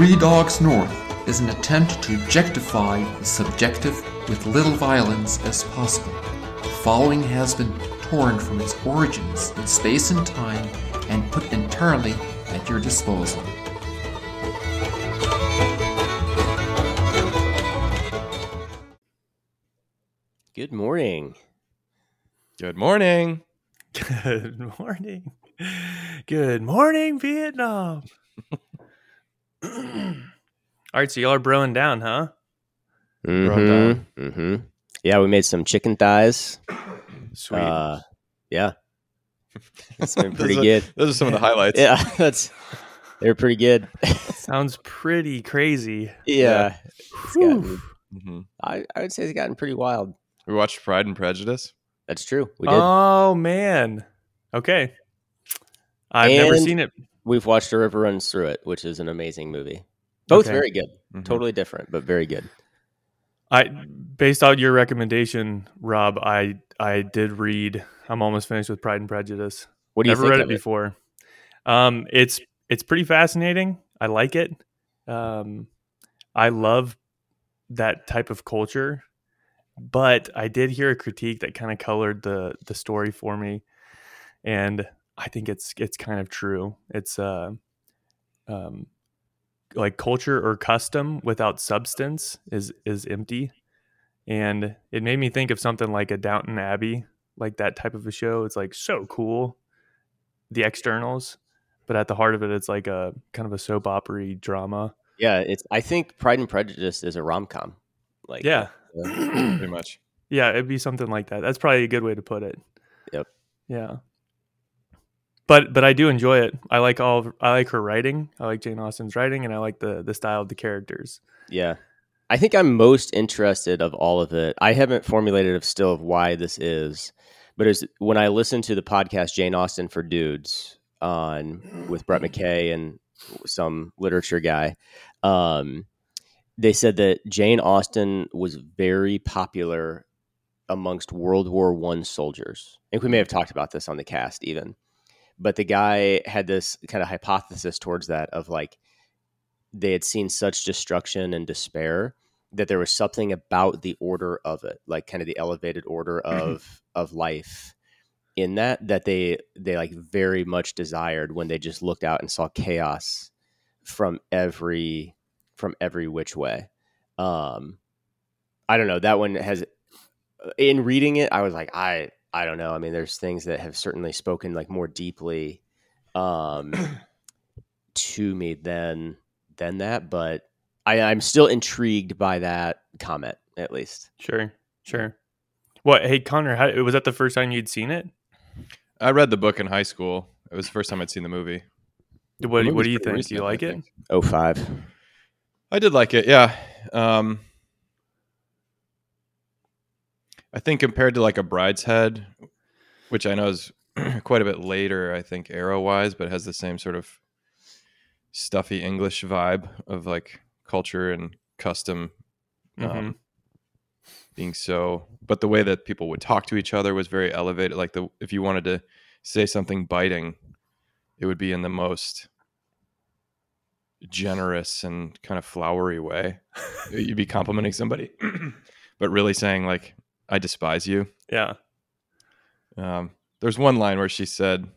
Three Dogs North is an attempt to objectify the subjective with little violence as possible. The following has been torn from its origins in space and time and put entirely at your disposal. Good morning. Good morning. Good morning. Good morning, Vietnam. All right, so y'all are broing down, huh? Mm-hmm. hmm Yeah, we made some chicken thighs. Sweet. Uh, yeah, it's been Those pretty are- good. Those are some of the highlights. Yeah, that's they're pretty good. Sounds pretty crazy. yeah, it's gotten- Whew. Mhm. I, I would say it's gotten pretty wild. We watched Pride and Prejudice. That's true. We did. Oh man. Okay. I've never seen it. We've watched A River Runs Through It, which is an amazing movie. Both Okay. very good. Mhm. Totally different, but very good. I based on your recommendation, Rob, I I did read. I'm almost finished with Pride and Prejudice. What do you Never think read of it before. Um, it's it's pretty fascinating. I like it. Um, I love that type of culture, but I did hear a critique that kind of colored the the story for me, and I think it's it's kind of true. It's uh, um, like culture or custom without substance is is empty, and it made me think of something like a Downton Abbey, like that type of a show. It's like so cool, the externals, but at the heart of it, it's like a kind of a soap opera drama. Yeah, it's. I think Pride and Prejudice is a rom com. Like Yeah, Pretty much. yeah, it'd be something like that. That's probably a good way to put it. Yep. Yeah. But but I do enjoy it. I like all I like her writing. I like Jane Austen's writing, and I like the the style of the characters. Yeah. I think I'm most interested of all of it. I haven't formulated of still of why this is, but it's when I listened to the podcast Jane Austen for Dudes on with Brett McKay and some literature guy, um, they said that Jane Austen was very popular amongst World War One soldiers. I think we may have talked about this on the cast even. But the guy had this kind of hypothesis towards that of like they had seen such destruction and despair that there was something about the order of it like kind of the elevated order of of life in that that they they like very much desired when they just looked out and saw chaos from every from every which way. Um i don't know that one has in reading it i was like i i don't know i mean there's things that have certainly spoken like more deeply um to me than than that, but I, I'm still intrigued by that comment, at least. Sure, sure. What? Hey, Connor, how, was that the first time you'd seen it? I read the book in high school. It was the first time I'd seen the movie. What? The What do you pretty think? Do you like it? think. Oh five. I did like it. Yeah. Um, I think compared to like a Brideshead, which I know is quite a bit later, I think arrow wise, but has the same sort of stuffy English vibe of like culture and custom um, Mhm. being so. But the way that people would talk to each other was very elevated. Like the if you wanted to say something biting, it would be in the most generous and kind of flowery way. You'd be complimenting somebody, but really saying like, "I despise you." Yeah. Um, there's one line where she said,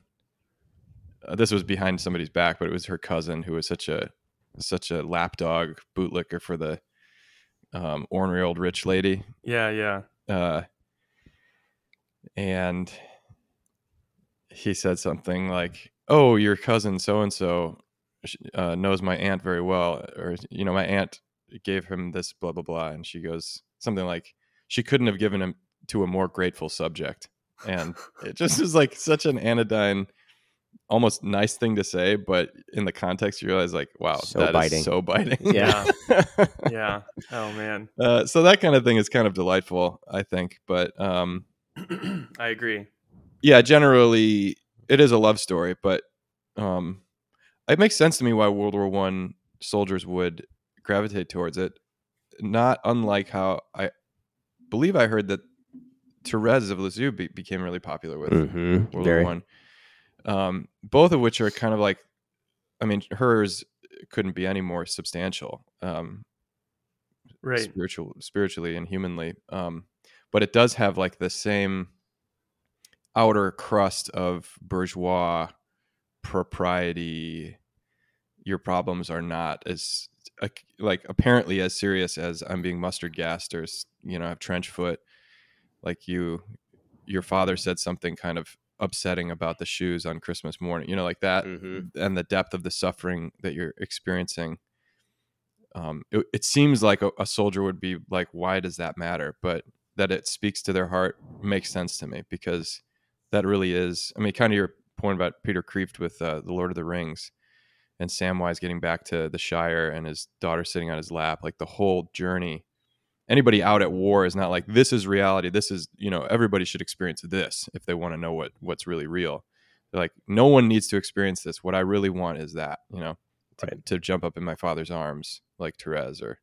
uh, "This was behind somebody's back, but it was her cousin who was such a such a lapdog bootlicker for the um, ornery old rich lady." Yeah. Yeah. uh, and he said something like, "Oh, your cousin so and so knows my aunt very well, or you know, my aunt gave him this blah blah blah," and she goes something like, "She couldn't have given him to a more grateful subject," and it just is like such an anodyne. Almost nice thing to say, but in the context, you realize like, wow, So that is biting. so biting. Yeah. Yeah. Oh man, Uh, so that kind of thing is kind of delightful, I think. But um, I agree. yeah, generally it is a love story, but um, it makes sense to me why World War One soldiers would gravitate towards it. Not unlike how I believe I heard that Therese of Lisieux be- became really popular with mm-hmm. World Very. War One. Um, both of which are kind of like, I mean, hers couldn't be any more substantial um Right. spiritual spiritually and humanly um but it does have like the same outer crust of bourgeois propriety your problems are not as like apparently as serious as i'm being mustard gassed or you know I have trench foot like you your father said something kind of upsetting about the shoes on christmas morning you know like that Mhm. and the depth of the suffering that you're experiencing um, it, it seems like a, a soldier would be like why does that matter but that it speaks to their heart makes sense to me because that really is i mean kind of your point about peter kreeft with uh, the lord of the rings and samwise getting back to the shire and his daughter sitting on his lap like the whole journey. Anybody out at war is not like this is reality. This is you know everybody should experience this if they want to know what what's really real. They're like no one needs to experience this. What i really want is that you know to, Right. to jump up in my father's arms like Therese or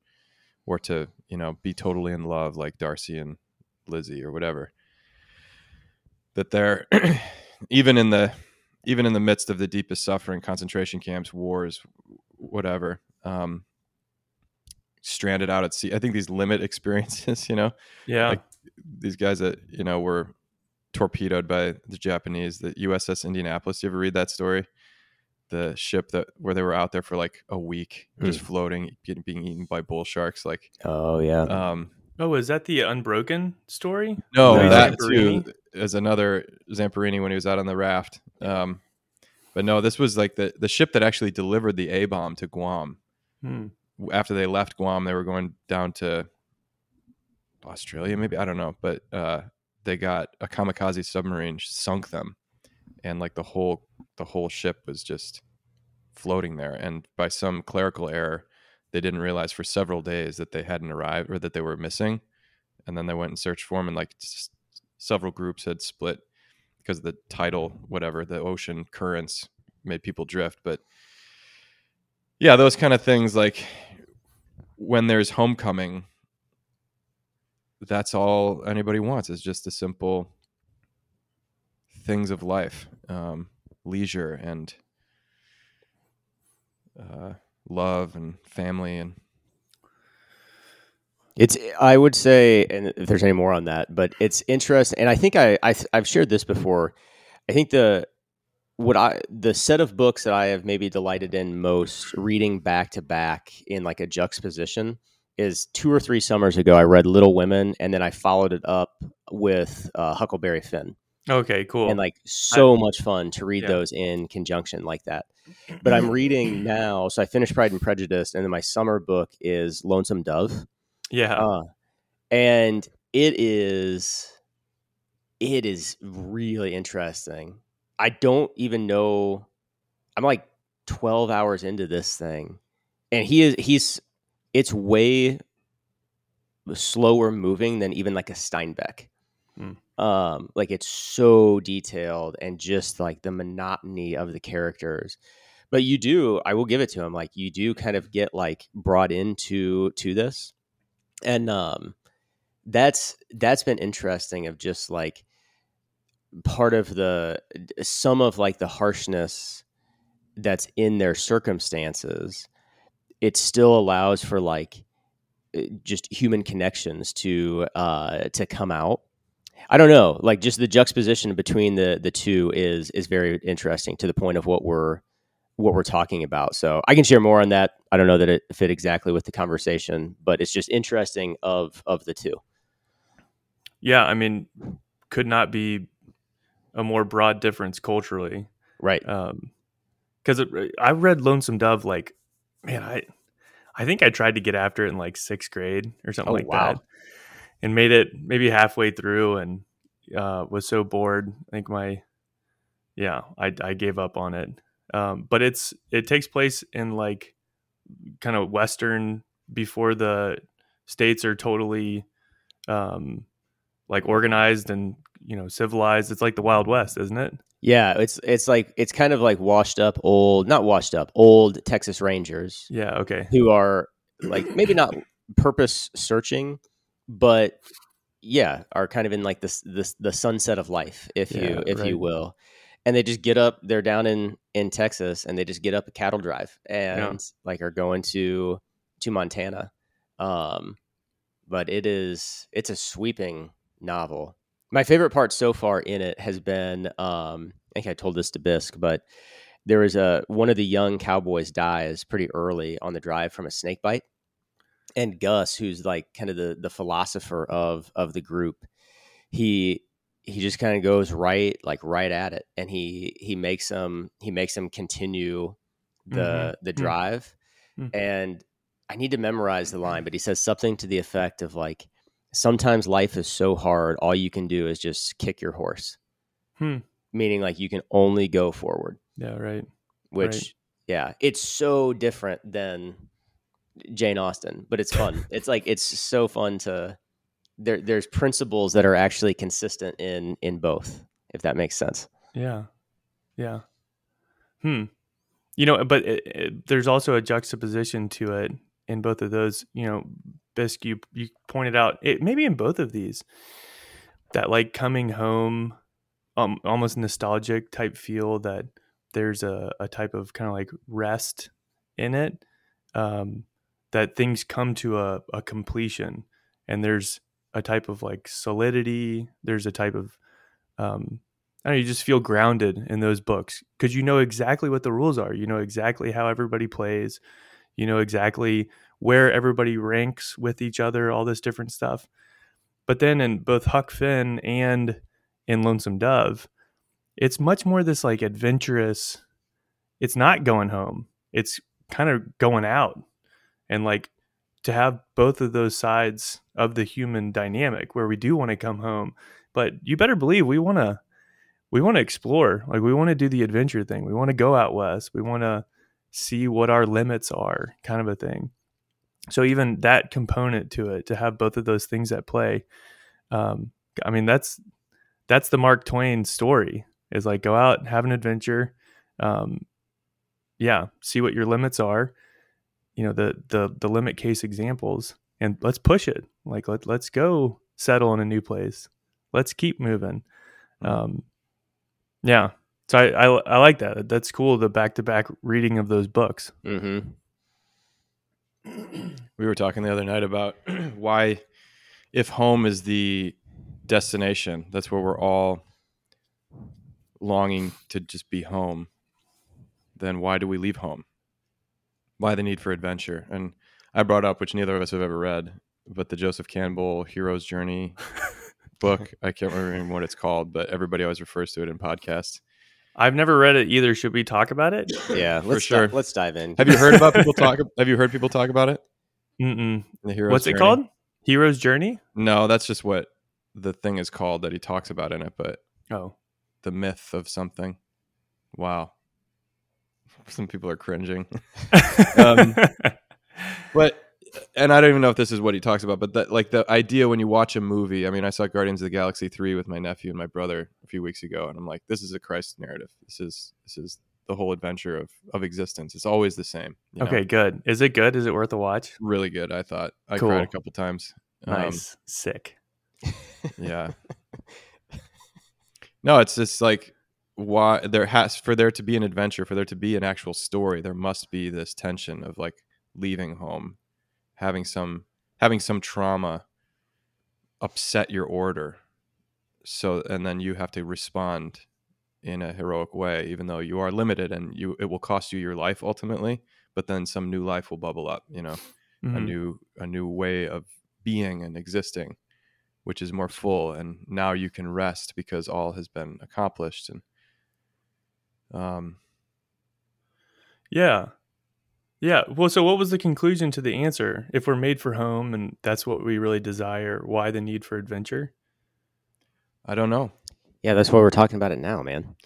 or to you know be totally in love like Darcy and Lizzie or whatever. That they're even in the even in the midst of the deepest suffering concentration camps wars whatever um stranded out at sea i think these limit experiences you know Yeah. like these guys that you know were torpedoed by the Japanese, the USS Indianapolis. You ever read that story? The ship that where they were out there for like a week, just floating, getting being eaten by bull sharks. Like, Oh yeah. um, oh, is that the Unbroken story? no, No, that too is another Zamperini when he was out on the raft. Um, but no, this was like the the ship that actually delivered the A bomb to Guam. Hmm. after they left Guam, they were going down to Australia, maybe I don't know, but uh, they got a kamikaze submarine sunk them, and like the whole the whole ship was just floating there. And by some clerical error, they didn't realize for several days that they hadn't arrived or that they were missing. And then they went and searched for them, and like several groups had split because of the tidal, whatever, the ocean currents made people drift. But yeah, those kind of things like when there's homecoming, that's all anybody wants is just the simple things of life, um, leisure and uh, love and family and It's I would say, and if there's any more on that, but it's interesting, and I think I, I I've shared this before. I think the what I the set of books that I have maybe delighted in most reading back to back in like a juxtaposition is two or three summers ago I read Little Women, and then I followed it up with uh, Huckleberry Finn, Okay, cool. and like so much fun to read Yeah. those in conjunction like that. But I'm reading now, so I finished Pride and Prejudice, and then my summer book is Lonesome Dove. Yeah. Uh, and it is it is really interesting. I don't even know I'm like 12 hours into this thing. And he is he's it's way slower moving than even like a Steinbeck. Hmm. Um like it's so detailed and just like the monotony of the characters. But you do, I will give it to him, like you do kind of get like brought into to this and um that's that's been interesting of just like part of the some of like the harshness that's in their circumstances it still allows for like uh, just human connections to uh to come out. I don't know like just the juxtaposition between the the two is is very interesting to the point of what we're what we're talking about so i can share more on that i don't know that it fit exactly with the conversation but it's just interesting of of the two yeah, I mean, could not be a more broad difference culturally. right Um, because I read Lonesome Dove like, man, I, I think I tried to get after it in like sixth grade or something Oh, like wow. that, and made it maybe halfway through and uh, was so bored. I think my, yeah, I I gave up on it. Um, but it's it takes place in like kind of western before the states are totally um like organized and you know civilized. It's like the wild west isn't it? Yeah it's it's like it's kind of like washed up old not washed up old texas rangers yeah okay. who are like maybe not purpose searching but yeah are kind of in like this this the sunset of life if you Yeah, if you will and they just get up. They're down in in Texas, and they just get up a cattle drive and like are going to to Montana. Um, but it is it's a sweeping novel. My favorite part so far in it has been um, I think I told this to Bisk, but there was a one of the young cowboys dies pretty early on the drive from a snake bite, and Gus, who's like kind of the the philosopher of of the group, he he just kind of goes right like right at it, and he he makes them he makes them continue the Mhm. the Mm. drive, Mm. and I need to memorize the line, but he says something to the effect of like, sometimes life is so hard, all you can do is just kick your horse. Hmm. Meaning like you can only go forward, Yeah, right. which Right. yeah, it's so different than Jane Austen, but it's fun. it's like it's so fun to there there's principles that are actually consistent in in both, if that makes sense. Yeah. Yeah. Hmm. You know, but it, it, there's also a juxtaposition to it in both of those. You know, Bisk, you you pointed out it maybe in both of these that like coming home, um, almost nostalgic type feel that there's a, a type of kind of like rest in it. Um, that things come to a, a completion and there's a type of like solidity. There's a type of um, I don't know, you just feel grounded in those books because you know exactly what the rules are. You know exactly how everybody plays. You know exactly where everybody ranks with each other, all this different stuff. But then in both Huck Finn and in Lonesome Dove, it's much more this like adventurous. It's not going home. It's kind of going out. And like to have both of those sides of the human dynamic where we do want to come home, but you better believe we want to we want to explore. Like we want to do the adventure thing. We want to go out west. We want to see what our limits are, kind of a thing. So even that component to it, to have both of those things at play, um, I mean that's that's the Mark Twain story. Is like go out, have an adventure, um, yeah, see what your limits are. You know the the the limit case examples, and let's push it. Like let let's go settle in a new place. Let's keep moving. Um, yeah. So I, I I like that. That's cool. The back to back reading of those books. Mm-hmm. we were talking the other night about why if home is the destination that's where we're all longing to just be home then why do we leave home why the need for adventure and i brought up which neither of us have ever read but the joseph campbell hero's journey book i can't remember what it's called but everybody always refers to it in podcasts I've never read it either. Should we talk about it? Yeah, let's sure. di- let's dive in. have you heard about people talk have you heard people talk about it Mm-mm. the hero's What's it called? Hero's Journey. no that's just what the thing is called that he talks about in it but Oh, the myth of something. Wow. Some people are cringing. Um, but and I don't even know if this is what he talks about, but that like the idea when you watch a movie, I mean, I saw Guardians of the Galaxy 3 with my nephew and my brother a few weeks ago and I'm like, this is a Christ narrative. This is this is the whole adventure of of existence. It's always the same. you know? okay, good. Is it good? Is it worth a watch? Really good, I thought. I Cool. cried a couple times. Um, Nice, sick. yeah. no, it's just like why there has for there to be an adventure, for there to be an actual story, there must be this tension of like leaving home, having some having some trauma upset your order. So and then you have to respond in a heroic way, even though you are limited and you it will cost you your life ultimately, but then some new life will bubble up, you know a Mhm. new a new way of being and existing which is more full and now you can rest because all has been accomplished and um Yeah. Yeah. Well, so what was the conclusion to the answer? If we're made for home and that's what we really desire, why the need for adventure? i don't know yeah, that's why we're talking about it now, man.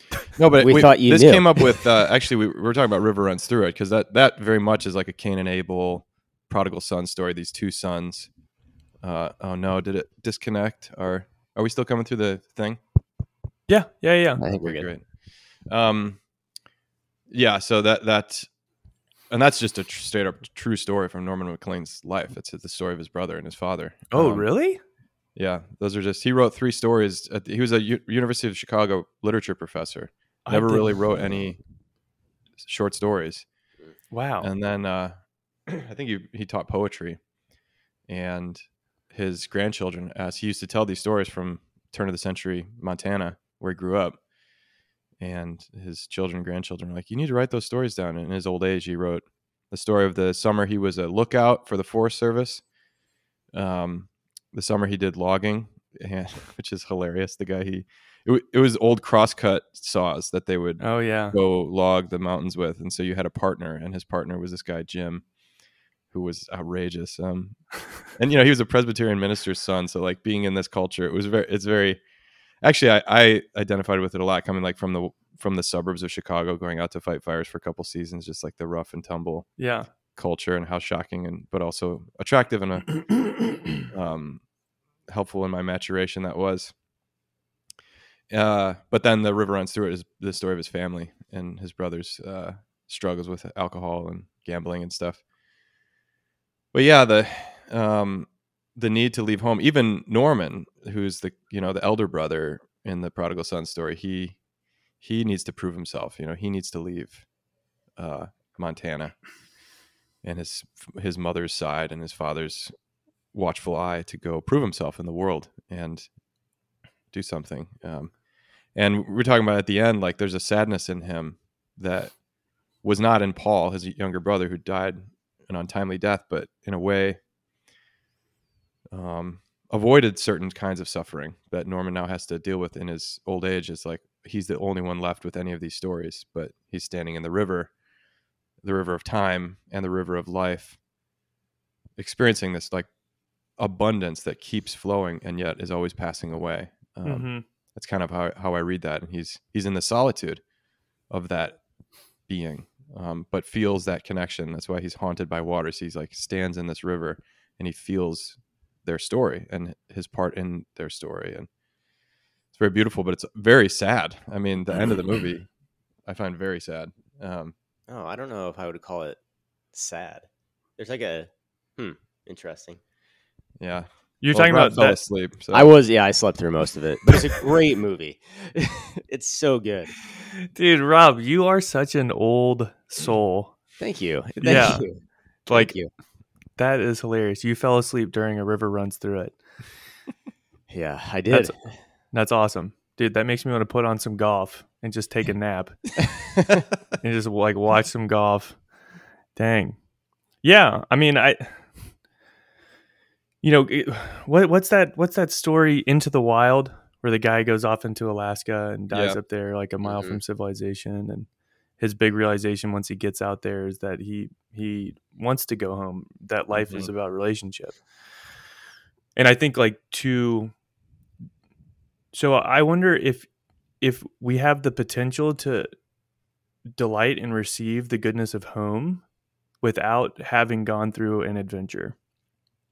no but We thought you this knew. came up with uh, actually we, we were talking about river runs through it because that that very much is like a cain and abel prodigal son story these two sons uh oh no did it disconnect or are we still coming through the thing Yeah. Yeah. Yeah. I think we're Okay, good. great. Um, yeah, so that that, and that's just a tr- straight up true story from Norman Maclean's life. It's the story of his brother and his father. Oh, Um, really? Yeah, those are just. He wrote three stories. At the, he was a U- University of Chicago literature professor, Never really wrote any short stories. Wow. And then uh, I think he he taught poetry, and his grandchildren, as he used to tell these stories from turn of the century Montana, where he grew up, and his children, and grandchildren, were like, you need to write those stories down. And in his old age, he wrote the story of the summer he was a lookout for the Forest Service. Um, the summer he did logging, and, which is hilarious. The guy he it, it was old crosscut saws that they would oh yeah. go log the mountains with, and so you had a partner, and his partner was this guy Jim, who was outrageous. Um, and you know he was a Presbyterian minister's son, so like being in this culture, it was very, it's very. Actually, I, I identified with it a lot, coming like from the from the suburbs of Chicago, going out to fight fires for a couple seasons, just like the rough and tumble Yeah. culture and how shocking and but also attractive and a um, helpful in my maturation that was. Uh, but then the river runs through it is the story of his family and his brother's uh, struggles with alcohol and gambling and stuff. But yeah, the um, the need to leave home. Even Norman, who's the you know the elder brother in the prodigal son story, he he needs to prove himself. You know, he needs to leave uh, Montana and his his mother's side and his father's watchful eye to go prove himself in the world and do something. Um, and we're talking about at the end, like there's a sadness in him that was not in Paul, his younger brother, who died an untimely death, but in a way um, avoided certain kinds of suffering that Norman now has to deal with in his old age. It's like he's the only one left with any of these stories, but he's standing in the river, the river of time and the river of life, experiencing this like abundance that keeps flowing and yet is always passing away. Um, Mhm. That's kind of how, how I read that. And he's he's in the solitude of that being, um, but feels that connection. That's why he's haunted by waters. He's like stands in this river and he feels their story and his part in their story. And it's very beautiful, but it's very sad. I mean, the end of the movie I find very sad. Um, Oh, I don't know if I would call it sad. There's like a hmm, interesting. yeah. You're Well, talking Brad about fell that. asleep. So. I was yeah, I slept through most of it, but it's a great movie. it's so good. Dude, Rob, you are such an old soul. Thank you. Thank Yeah. you. Like Thank you. That is hilarious. You fell asleep during a river runs through it. Yeah, I did. That's- That's awesome. Dude, that makes me want to put on some golf and just take a nap and just like watch some golf. Dang. Yeah, I mean, I you know, it, what what's that what's that story Into the Wild where the guy goes off into Alaska and dies Yeah. up there like a mile Mhm. from civilization and his big realization once he gets out there is that he he wants to go home that life is mm-hmm. about relationship. And i think like to so i wonder if if we have the potential to delight and receive the goodness of home without having gone through an adventure.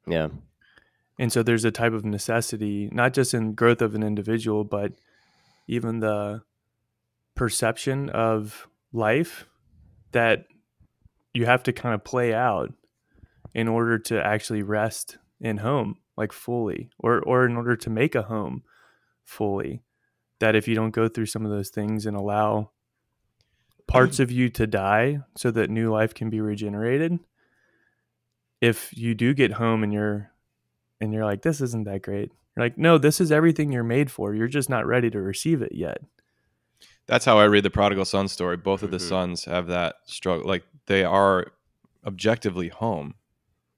Yeah. and so there's a type of necessity, not just in growth of an individual, but even the perception of life that you have to kind of play out in order to actually rest in home like fully or or in order to make a home fully that if you don't go through some of those things and allow parts of you to die so that new life can be regenerated if you do get home and you're and you're like, this isn't that great. You're like, no, this is everything you're made for. You're just not ready to receive it yet. That's how I read the prodigal son story. Both of the Mhm. sons have that struggle. Like they are objectively home,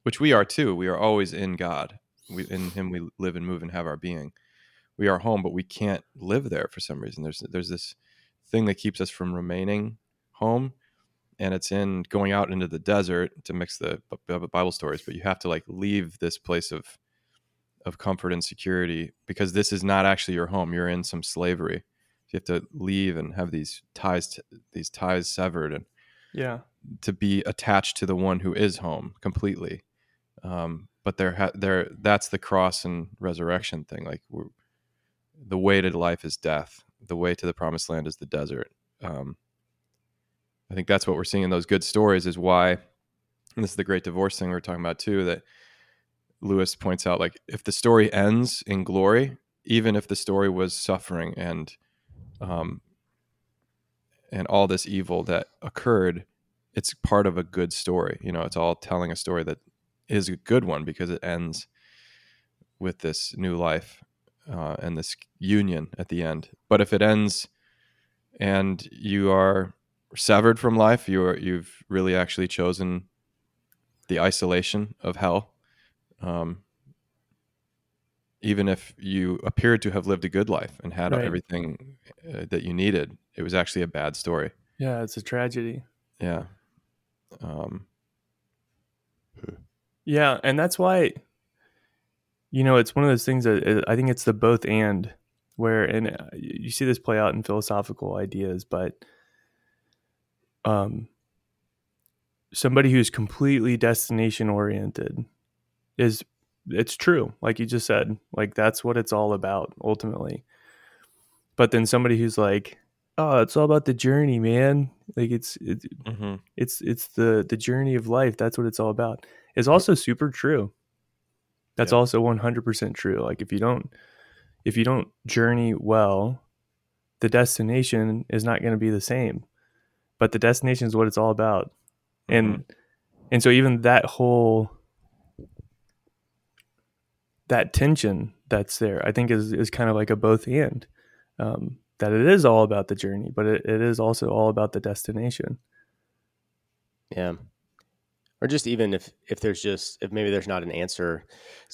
which we are too. We are always in God. We, in Him we live and move and have our being. We are home, but we can't live there for some reason. There's there's this thing that keeps us from remaining home, and it's in going out into the desert to mix the Bible stories. But you have to like leave this place of of comfort and security because this is not actually your home. You're in some slavery you have to leave and have these ties these ties severed and Yeah. to be attached to the one who is home completely. Um, but there ha- there that's the cross and resurrection thing like we're, the way to life is death. The way to the promised land is the desert. Um, i think that's what we're seeing in those good stories is why and this is the great divorce thing we are talking about too that lewis points out like if the story ends in glory even if the story was suffering and um, and all this evil that occurred it's part of a good story. You know it's all telling a story that is a good one because it ends with this new life uh, and this union at the end. But if it ends and you are severed from life you are you've really actually chosen the isolation of hell um, even if you appeared to have lived a good life and had Right. everything uh, that you needed, it was actually a bad story. Yeah, it's a tragedy. Yeah. Um, Yeah, and that's why you know it's one of those things that uh, I think it's the both and where and uh, you see this play out in philosophical ideas, but um, somebody who's completely destination oriented is it's true, like you just said, like that's what it's all about ultimately. But then somebody who's like, oh, it's all about the journey, man. Like it's it's mm-hmm. it's it's the the journey of life that's what it's all about. Is also super true. That's Yeah. also 100% true. Like if you don't if you don't journey well the destination is not going to be the same. But the destination is what it's all about. And mm-hmm. and so even that whole that tension that's there i think is is kind of like a both and um, that it is all about the journey but it, it is also all about the destination. Yeah. Or just even if if there's just if maybe there's not an answer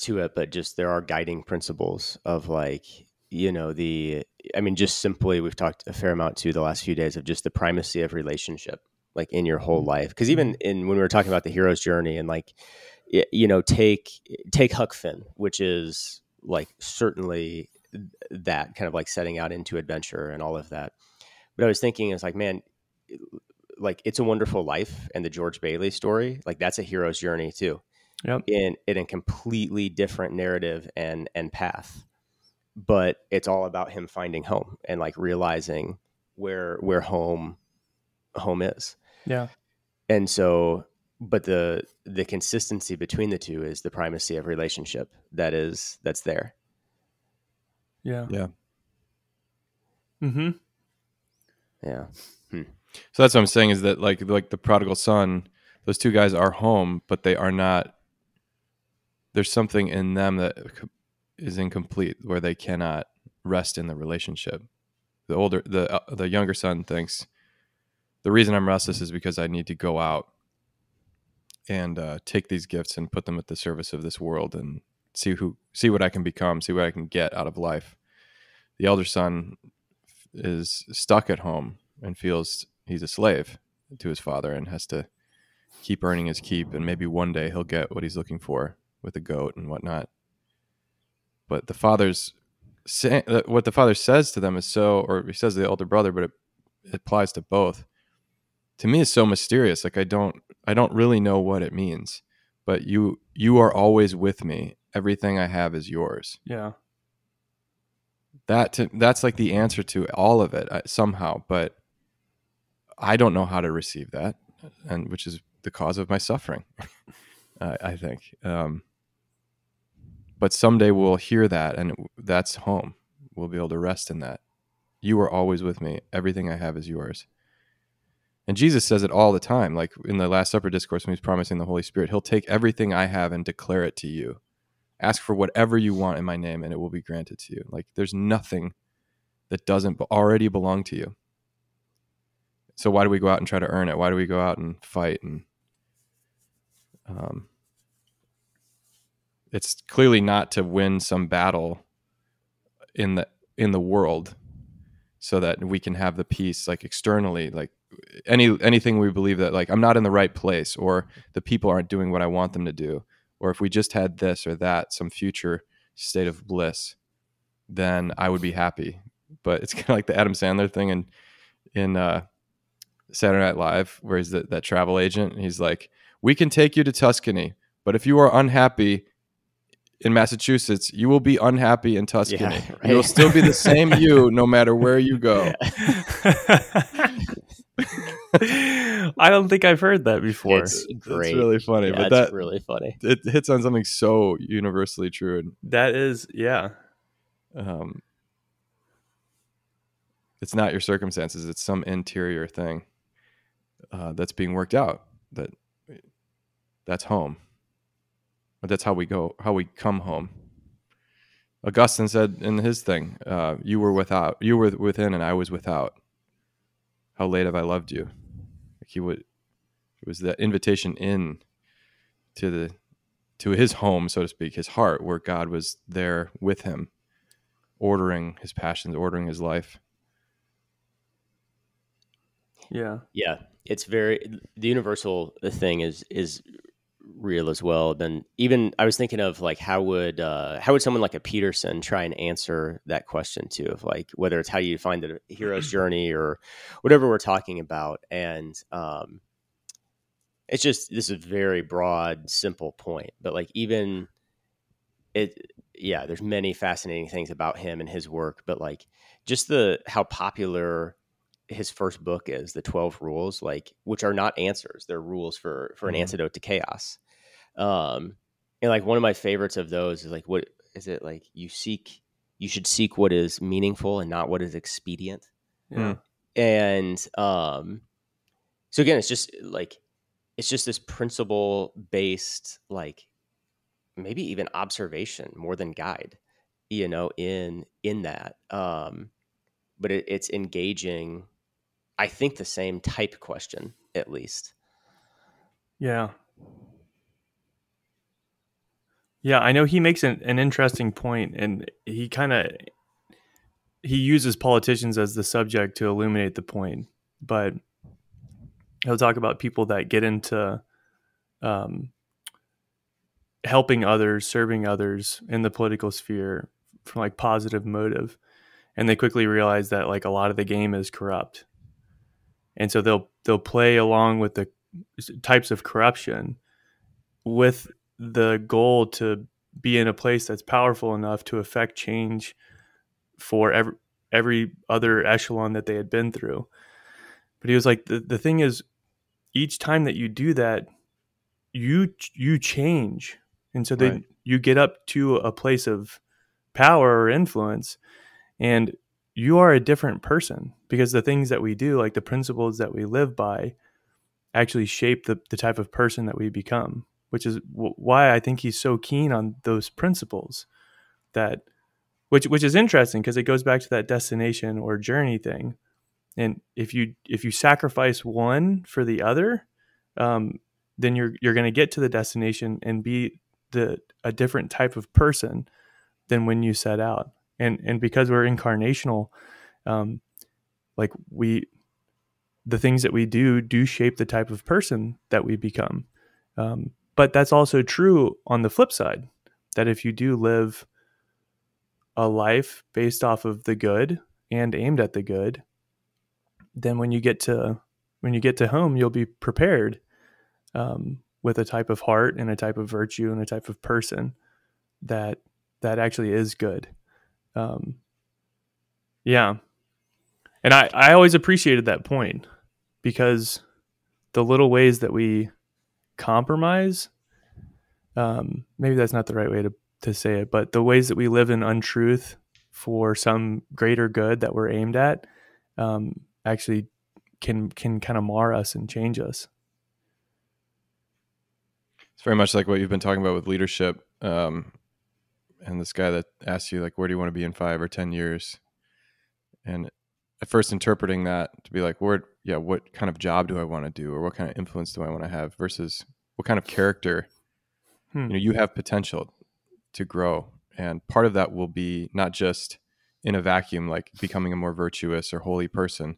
to it, but just there are guiding principles of like you know the I mean just simply we've talked a fair amount to the last few days of just the primacy of relationship like in your whole life. Because even in when we were talking about the hero's journey and like you know take take Huck Finn which is like certainly that kind of like setting out into adventure and all of that. But I was thinking is like man like it's a wonderful life and the george bailey story like that's a hero's journey too. Yep. in in a completely different narrative and and path. But it's all about him finding home and like realizing where where home home is. Yeah. And so but the the consistency between the two is the primacy of relationship that is that's there yeah Yeah. mm-hmm yeah so that's what I'm saying is that like like the prodigal son, those two guys are home, but they are not. There's something in them that is incomplete where they cannot rest in the relationship. The older the uh, the younger son thinks the reason I'm restless is because I need to go out and uh, take these gifts and put them at the service of this world and see who see what I can become, see what I can get out of life. The elder son is stuck at home and feels he's a slave to his father and has to keep earning his keep and maybe one day he'll get what he's looking for with the goat and whatnot but the father's uh, what the father says to them is so or he says to the older brother but it, it applies to both to me is so mysterious like i don't i don't really know what it means but you you are always with me. Everything i have is yours. Yeah. That to, that's like the answer to all of it uh, somehow but i don't know how to receive that and which is the cause of my suffering uh, i think um, but someday we'll hear that and that's home. We'll be able to rest in that. You are always with me. Everything i have is yours and jesus says it all the time like in the last supper discourse when he's promising the holy spirit he'll take everything i have and declare it to you. Ask for whatever you want in my name and it will be granted to you. Like there's nothing that doesn't already belong to you. So why do we go out and try to earn it? Why do we go out and fight and um, it's clearly not to win some battle in the in the world so that we can have the peace like externally like any anything we believe that like i'm not in the right place or the people aren't doing what i want them to do or if we just had this or that some future state of bliss then i would be happy. But it's kind of like the adam sandler thing in in uh saturday night live where he's the, that travel agent. And he's like we can take you to tuscany but if you are unhappy in massachusetts you will be unhappy in tuscany. Right. you'll still be the same you no matter where you go I don't think I've heard that before. It's it's really funny yeah, but it's that really funny. it hits on something so universally true and that is, yeah, um it's not your circumstances it's some interior thing uh, that's being worked out that that's home. But that's how we go how we come home. Augustine said in his thing uh, you were without you were within and i was without how late have i loved you? Like he would it was that invitation in to the to his home so to speak his heart where god was there with him ordering his passions ordering his life. Yeah. Yeah, it's very the universal thing is is real as well. Then even I was thinking of like how would uh, how would someone like a Peterson try and answer that question too of like whether it's how you find the hero's journey or whatever we're talking about and um, it's just this is a very broad simple point but like even it yeah there's many fascinating things about him and his work but like just the how popular his first book is the 12 rules like which are not answers they're rules for for an Mhm. antidote to chaos um and like one of my favorites of those is like what is it like you seek you should seek what is meaningful and not what is expedient Yeah. and um so again it's just like it's just this principle based like maybe even observation more than guide you know in in that um but it, it's engaging i think the same type question at least Yeah. Yeah, I know he makes an, an interesting point and he kind of he uses politicians as the subject to illuminate the point, but he'll talk about people that get into um, helping others, serving others in the political sphere from like positive motive, and they quickly realize that like a lot of the game is corrupt, and so they'll they'll play along with the types of corruption with the goal to be in a place that's powerful enough to affect change for every every other echelon that they had been through. But he was like the, the thing is each time that you do that you you change. And so they Right. you get up to a place of power or influence and you are a different person because the things that we do like the principles that we live by actually shape the, the type of person that we become which is w- why i think he's so keen on those principles that which which is interesting because it goes back to that destination or journey thing. And if you if you sacrifice one for the other um, then you're you're going to get to the destination and be the a different type of person than when you set out and and because we're incarnational um, like we the things that we do do shape the type of person that we become. Um, but that's also true on the flip side that if you do live a life based off of the good and aimed at the good then when you get to when you get to home you'll be prepared um, with a type of heart and a type of virtue and a type of person that that actually is good um, yeah and I, I always appreciated that point because the little ways that we compromise um, maybe that's not the right way to, to say it but the ways that we live in untruth for some greater good that we're aimed at um, actually can can kind of mar us and change us It's very much like what you've been talking about with leadership. Um, and this guy that asks you, like, where do you want to be in five or 10 years? And at first interpreting that to be like, where, yeah, what kind of job do I want to do? Or what kind of influence do I want to have versus what kind of character? Hmm. You know, you have potential to grow. And part of that will be not just in a vacuum, like becoming a more virtuous or holy person,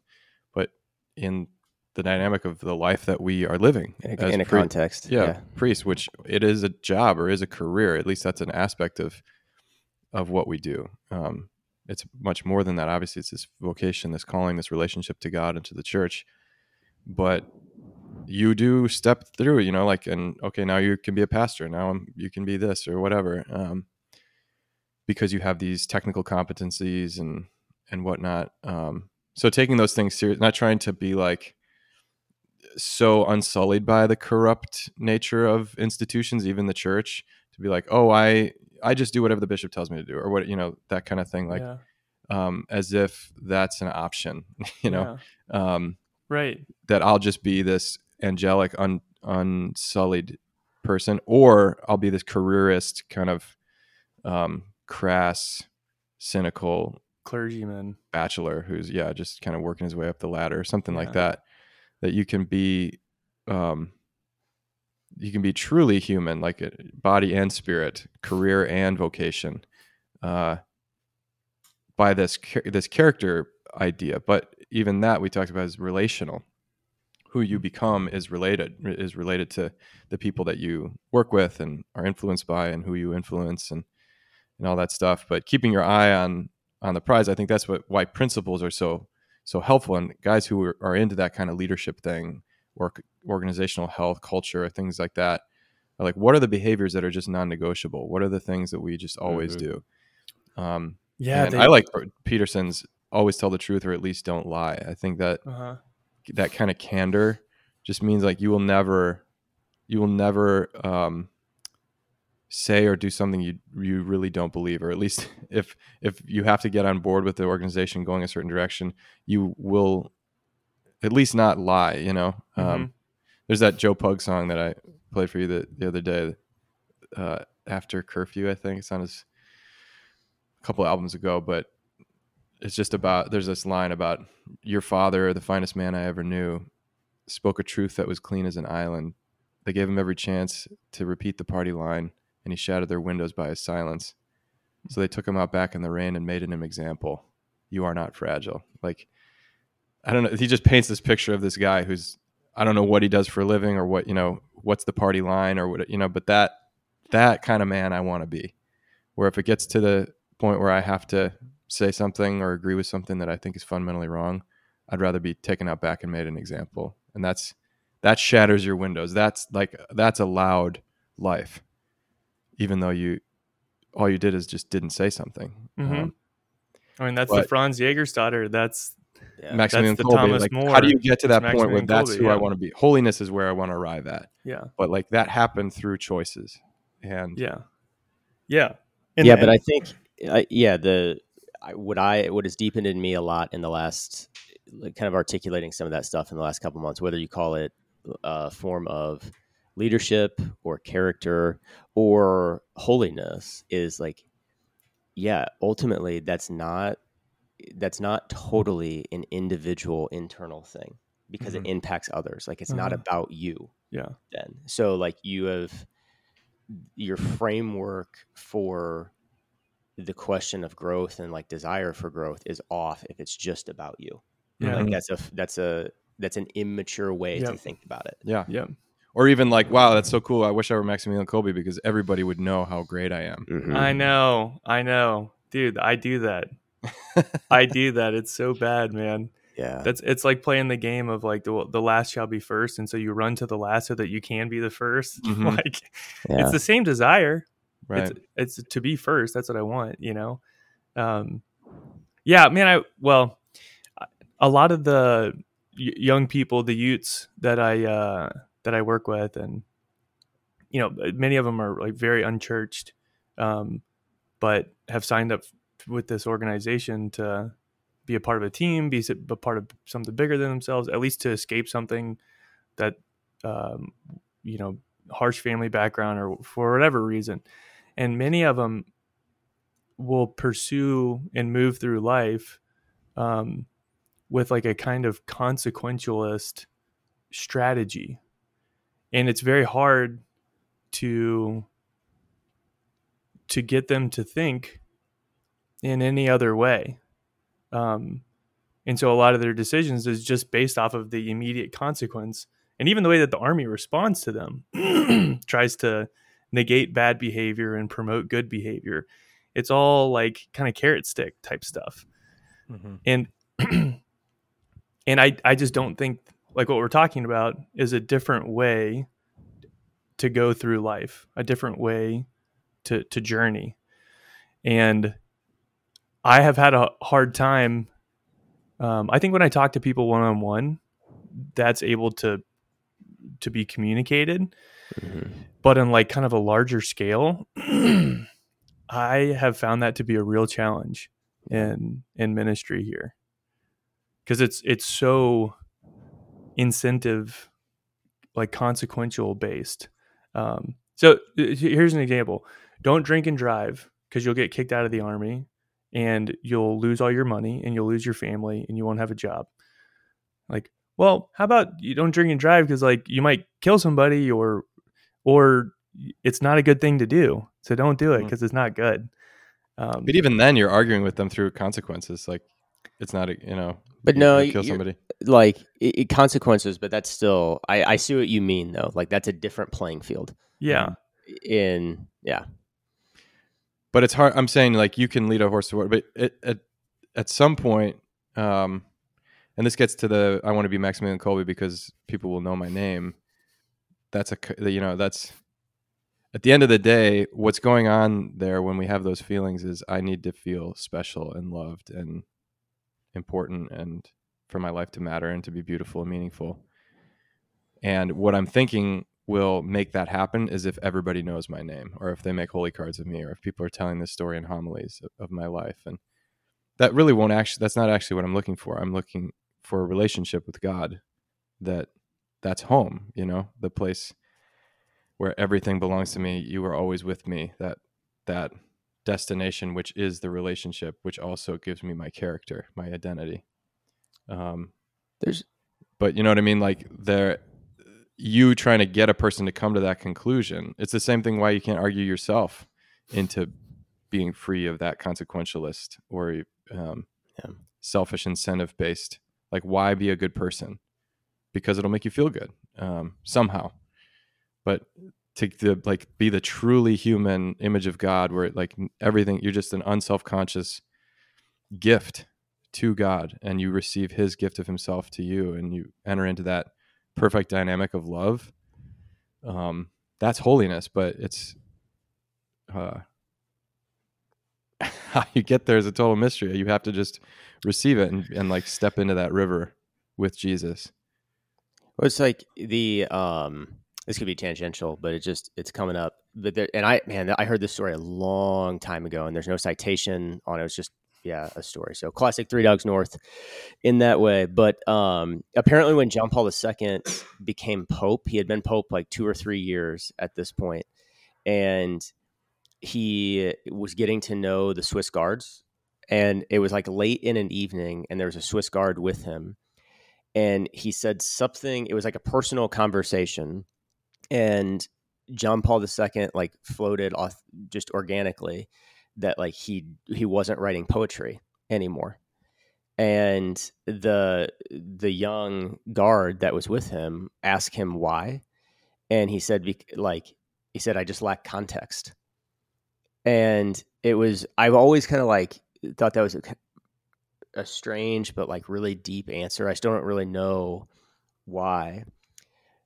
but in the dynamic of the life that we are living in a, in a pre- context yeah, priest which it is a job or is a career at least that's an aspect of of what we do. Um it's much more than that. Obviously it's this vocation this calling this relationship to god and to the church. But you do step through you know like and okay now you can be a pastor. Now I'm, you can be this or whatever um because you have these technical competencies and and whatnot. Um so taking those things serious not trying to be like so unsullied by the corrupt nature of institutions, even the church, to be like, oh, I I just do whatever the bishop tells me to do, or what you know that kind of thing. Like yeah. um, as if that's an option. You know, Yeah. um, right that I'll just be this angelic, un, unsullied person, or I'll be this careerist, kind of um, crass, cynical clergyman bachelor who's yeah just kind of working his way up the ladder or something like that. That you can be, um, you can be truly human, like uh, body and spirit, career and vocation, uh, by this this character idea. But even that we talked about is relational. Who you become is related is related to the people that you work with and are influenced by, and who you influence, and and all that stuff. But keeping your eye on on the prize, I think that's what why principles are so so helpful. And guys who are, are into that kind of leadership thing, work organizational health, culture, things like that, like what are the behaviors that are just non-negotiable? What are the things that we just always Mhm. do? Um, yeah and they, I like Peterson's always tell the truth or at least don't lie. I think that uh-huh. that kind of candor just means like you will never you will never um, say or do something you you really don't believe or at least if if you have to get on board with the organization going a certain direction you will at least not lie you know? Um, there's that joe pug song that i played for you the, the other day uh, after curfew i think. It's on his a couple albums ago but it's just about there's this line about your father the finest man i ever knew spoke a truth that was clean as an island. They gave him every chance to repeat the party line and he shattered their windows by his silence. So they took him out back in the rain and made him an example. You are not fragile. Like i don't know he just paints this picture of this guy who's i don't know what he does for a living or what you know what's the party line or what you know but that that kind of man i want to be where if it gets to the point where i have to say something or agree with something that i think is fundamentally wrong i'd rather be taken out back and made an example and that's that shatters your windows that's like that's a loud life even though you all you did is just didn't say something Mhm. Um, i mean that's the but- franz Jägerstätter. that's Yeah. maximilian the Kolbe, like More. how do you get to that point where Maximilian that's Kolbe, who i want to be? Holiness is where i want to arrive at. Yeah. But like that happened through choices. And yeah. Yeah. And- yeah, but I think, I, yeah, the I, what I what has deepened in me a lot in the last, like, kind of articulating some of that stuff in the last couple months, whether you call it a form of leadership or character or holiness, is like, yeah, ultimately that's not that's not totally an individual internal thing because Mhm. it impacts others. Like it's not Uh-huh. about you yeah then. So like you have your framework for the question of growth and like desire for growth is off if it's just about you. yeah Like that's a that's a that's an immature way to think about it. yeah yeah or even like wow that's so cool i wish i were maximilian Kolbe because everybody would know how great i am Mm-hmm. I know, I know, dude. I do that. I do that. It's so bad, man. Yeah. That's it's like playing the game of like the the last shall be first, and so you run to the last so that you can be the 1st Mhm. like yeah. it's the same desire. right It's it's to be first. That's what I want. You know. Um, yeah, man. I well, a lot of the y- young people, the Utes that I uh, that I work with, and you know, many of them are like very unchurched, um, but have signed up with this organization to be a part of a team, be a part of something bigger than themselves, at least to escape something that, um, you know, harsh family background or for whatever reason. And many of them will pursue and move through life um, with like a kind of consequentialist strategy. And it's very hard to to get them to think in any other way. Um, and so a lot of their decisions is just based off of the immediate consequence. And even the way that the army responds to them tries to negate bad behavior and promote good behavior. It's all like kind of carrot stick type stuff. Mhm. And and I I just don't think like what we're talking about is a different way to go through life, a different way to to journey. And I have had a hard time um, I think when I talk to people one on one, that's able to to be communicated. Mhm. but on like kind of a larger scale i have found that to be a real challenge in in ministry here. Because it's it's so incentive like consequential based. Um, so here's an example. Don't drink and drive because you'll get kicked out of the army and you'll lose all your money and you'll lose your family and you won't have a job like well how about you don't drink and drive because like you might kill somebody or or it's not a good thing to do so don't do it because mm. it's not good um, but even then, you're arguing with them through consequences. Like it's not, a, you know. But no, kill somebody. Like it, it consequences, but that's still. I I see what you mean though. Like that's a different playing field. Yeah. Um, in yeah. But it's hard. I'm saying like you can lead a horse to water, but it, at at some point, um, and this gets to the I want to be Maximilian Kolbe because people will know my name. That's a you know that's at the end of the day, what's going on there when we have those feelings is I need to feel special and loved and important and for my life to matter and to be beautiful and meaningful. And what I'm thinking will make that happen is if everybody knows my name or if they make holy cards of me or if people are telling this story in homilies of, of my life. And that really won't actually, that's not actually what I'm looking for. I'm looking for a relationship with God that that's home, you know, the place where everything belongs to me you are always with me that that destination which is the relationship which also gives me my character my identity um there's but you know what i mean like there you trying to get a person to come to that conclusion. It's the same thing why you can't argue yourself into being free of that consequentialist or um, yeah. selfish incentive based like why be a good person? Because it'll make you feel good um, somehow. But to, to like be the truly human image of God, where like everything you're just an unself-conscious gift to God, and you receive His gift of Himself to you, and you enter into that perfect dynamic of love. Um, that's holiness, but it's uh, how you get there is a total mystery. You have to just receive it and, and like step into that river with Jesus. Well, it's like the um this could be tangential, but it just it's coming up. But there, and I man, I heard this story a long time ago, and there's no citation on it. It's just yeah, a story. So classic Three Dogs North in that way. But um, apparently, when John Paul II became Pope, he had been Pope like two or three years at this point, and he was getting to know the Swiss guards. And it was like late in an evening, and there was a Swiss guard with him. And he said something, it was like a personal conversation and John Paul II like floated off just organically that like he he wasn't writing poetry anymore. And the the young guard that was with him asked him why. And he said like he said i just lack context and it was i've always kind of like thought that was a, a strange but like really deep answer. I still don't really know why.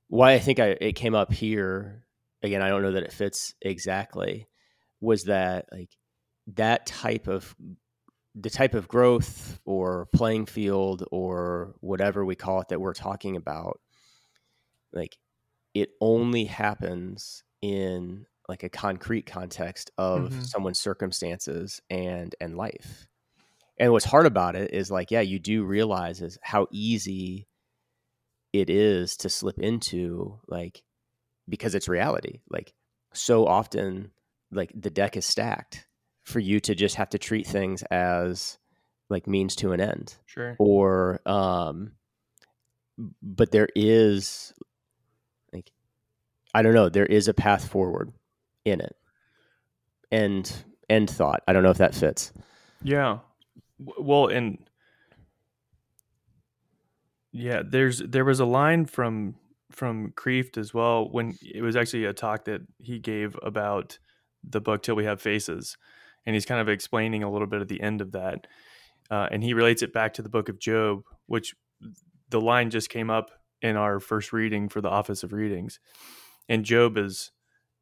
Why I think I, it came up here again, I don't know that it fits exactly, was that like that type of the type of growth or playing field or whatever we call it that we're talking about, like it only happens in like a concrete context of mm-hmm. someone's circumstances and and life. And what's hard about it is like, yeah, you do realize is how easy it is to slip into like because it's reality like so often like the deck is stacked for you to just have to treat things as like means to an end. Sure. Or um but there is like i don't know there is a path forward in it. End end thought. I don't know if that fits. Yeah. Well and yeah, there's there was a line from from Kreeft as well when it was actually a talk that he gave about the book Till We Have Faces, and he's kind of explaining a little bit at the end of that, uh, and he relates it back to the book of Job, which the line just came up in our first reading for the Office of Readings, and Job is.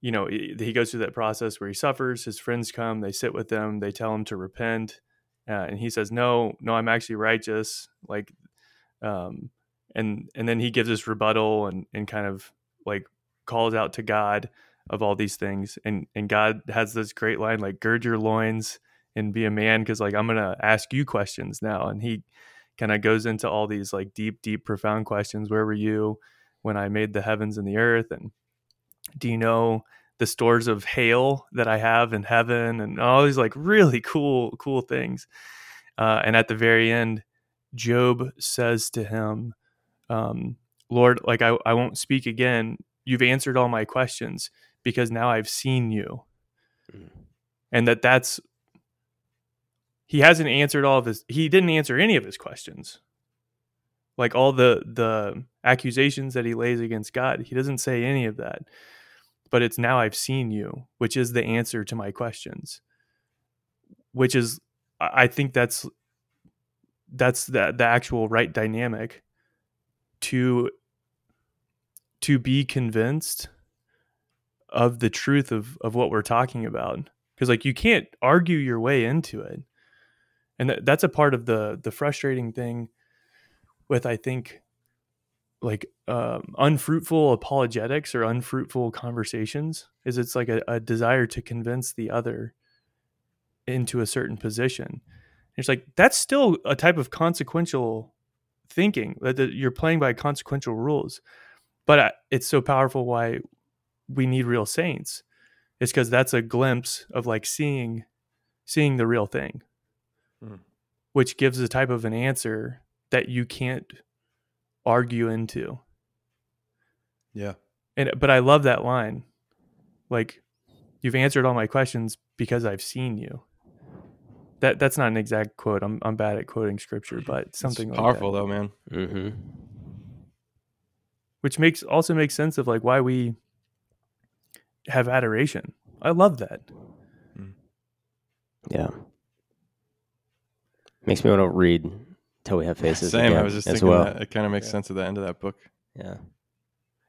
You know, he goes through that process where he suffers. His friends come, they sit with them, they tell him to repent, uh, and he says, "No, no, I'm actually righteous. Like um, and and then he gives this rebuttal and and kind of like calls out to God of all these things, and and God has this great line like "gird your loins and be a man because like I'm gonna ask you questions now. And he kind of goes into all these like deep, deep, profound questions. Where were you when I made the heavens and the earth? And do you know the stores of hail that I have in heaven? And all these like really cool, cool things. Uh, and at the very end, Job says to him, um, Lord, like I, I won't speak again. You've answered all my questions because now I've seen you. Mm. And that that's he hasn't answered all of his he didn't answer any of his questions. Like all the the accusations that he lays against God, he doesn't say any of that. But it's now I've seen you, which is the answer to my questions. Which is I think that's that's the the actual right dynamic to to be convinced of the truth of of what we're talking about. Because like you can't argue your way into it. And th- that's a part of the the frustrating thing with i think like um, unfruitful apologetics or unfruitful conversations is it's like a, a desire to convince the other into a certain position. It's like that's still a type of consequential thinking that you're playing by consequential rules. But it's so powerful why we need real saints it's because that's a glimpse of like seeing seeing the real thing Mm. which gives a type of an answer that you can't argue into Yeah. and but i love that line like you've answered all my questions because i've seen you that that's not an exact quote i'm, I'm bad at quoting scripture but something it's like powerful that though, man. Mm-hmm. which makes also makes sense of like why we have adoration i love that Yeah. Makes me want to read till we have faces. Same. I was just thinking well. that it kind of makes Yeah. sense at the end of that book. Yeah.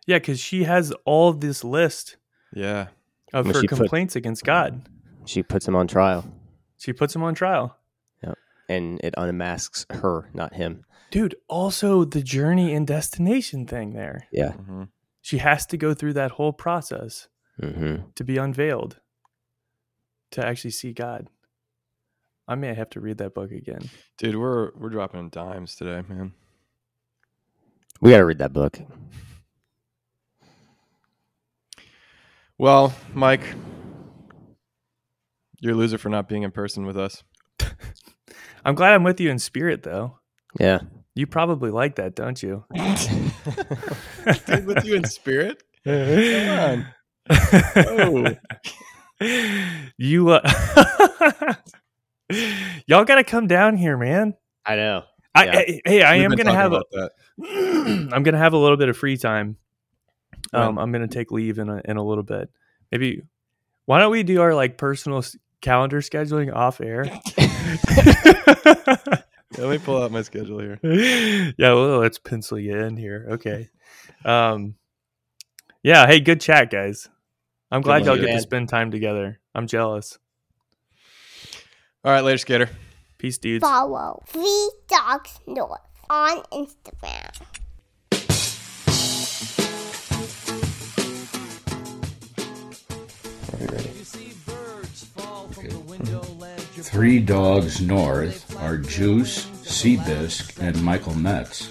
yeah because she has all this list Yeah. of Well, her she put- complaints against god She puts him on trial, she puts him on trial Yeah. and it unmasks her, not him. dude also the journey and destination thing there Yeah. hmm she has to go through that whole process Mm-hmm. to be unveiled to actually see god i may have to read that book again Dude, we're we're dropping dimes today, man. We got to read that book. Well, Mike, you're a loser for not being in person with us. i'm glad i'm with you in spirit though Yeah. you probably like that don't you Dude, with you in spirit? Come on. you uh, y'all gotta come down here man. I know. I, Yeah. I- hey i We've am gonna have a about that. i'm gonna have a little bit of free time. Um i'm gonna take leave in a, in a little bit. Maybe why don't we do our like personal s- calendar scheduling off air? Let me pull out my schedule here. yeah well let's pencil you in here. Okay. Um yeah hey good chat guys i'm glad y'all dude. get to spend time together i'm jealous All right, later, skater. peace dudes Follow Three Dogs North on Instagram. Three Dogs North are Juice, Seabisc, and Michael Metz.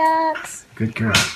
Dogs. Good girl.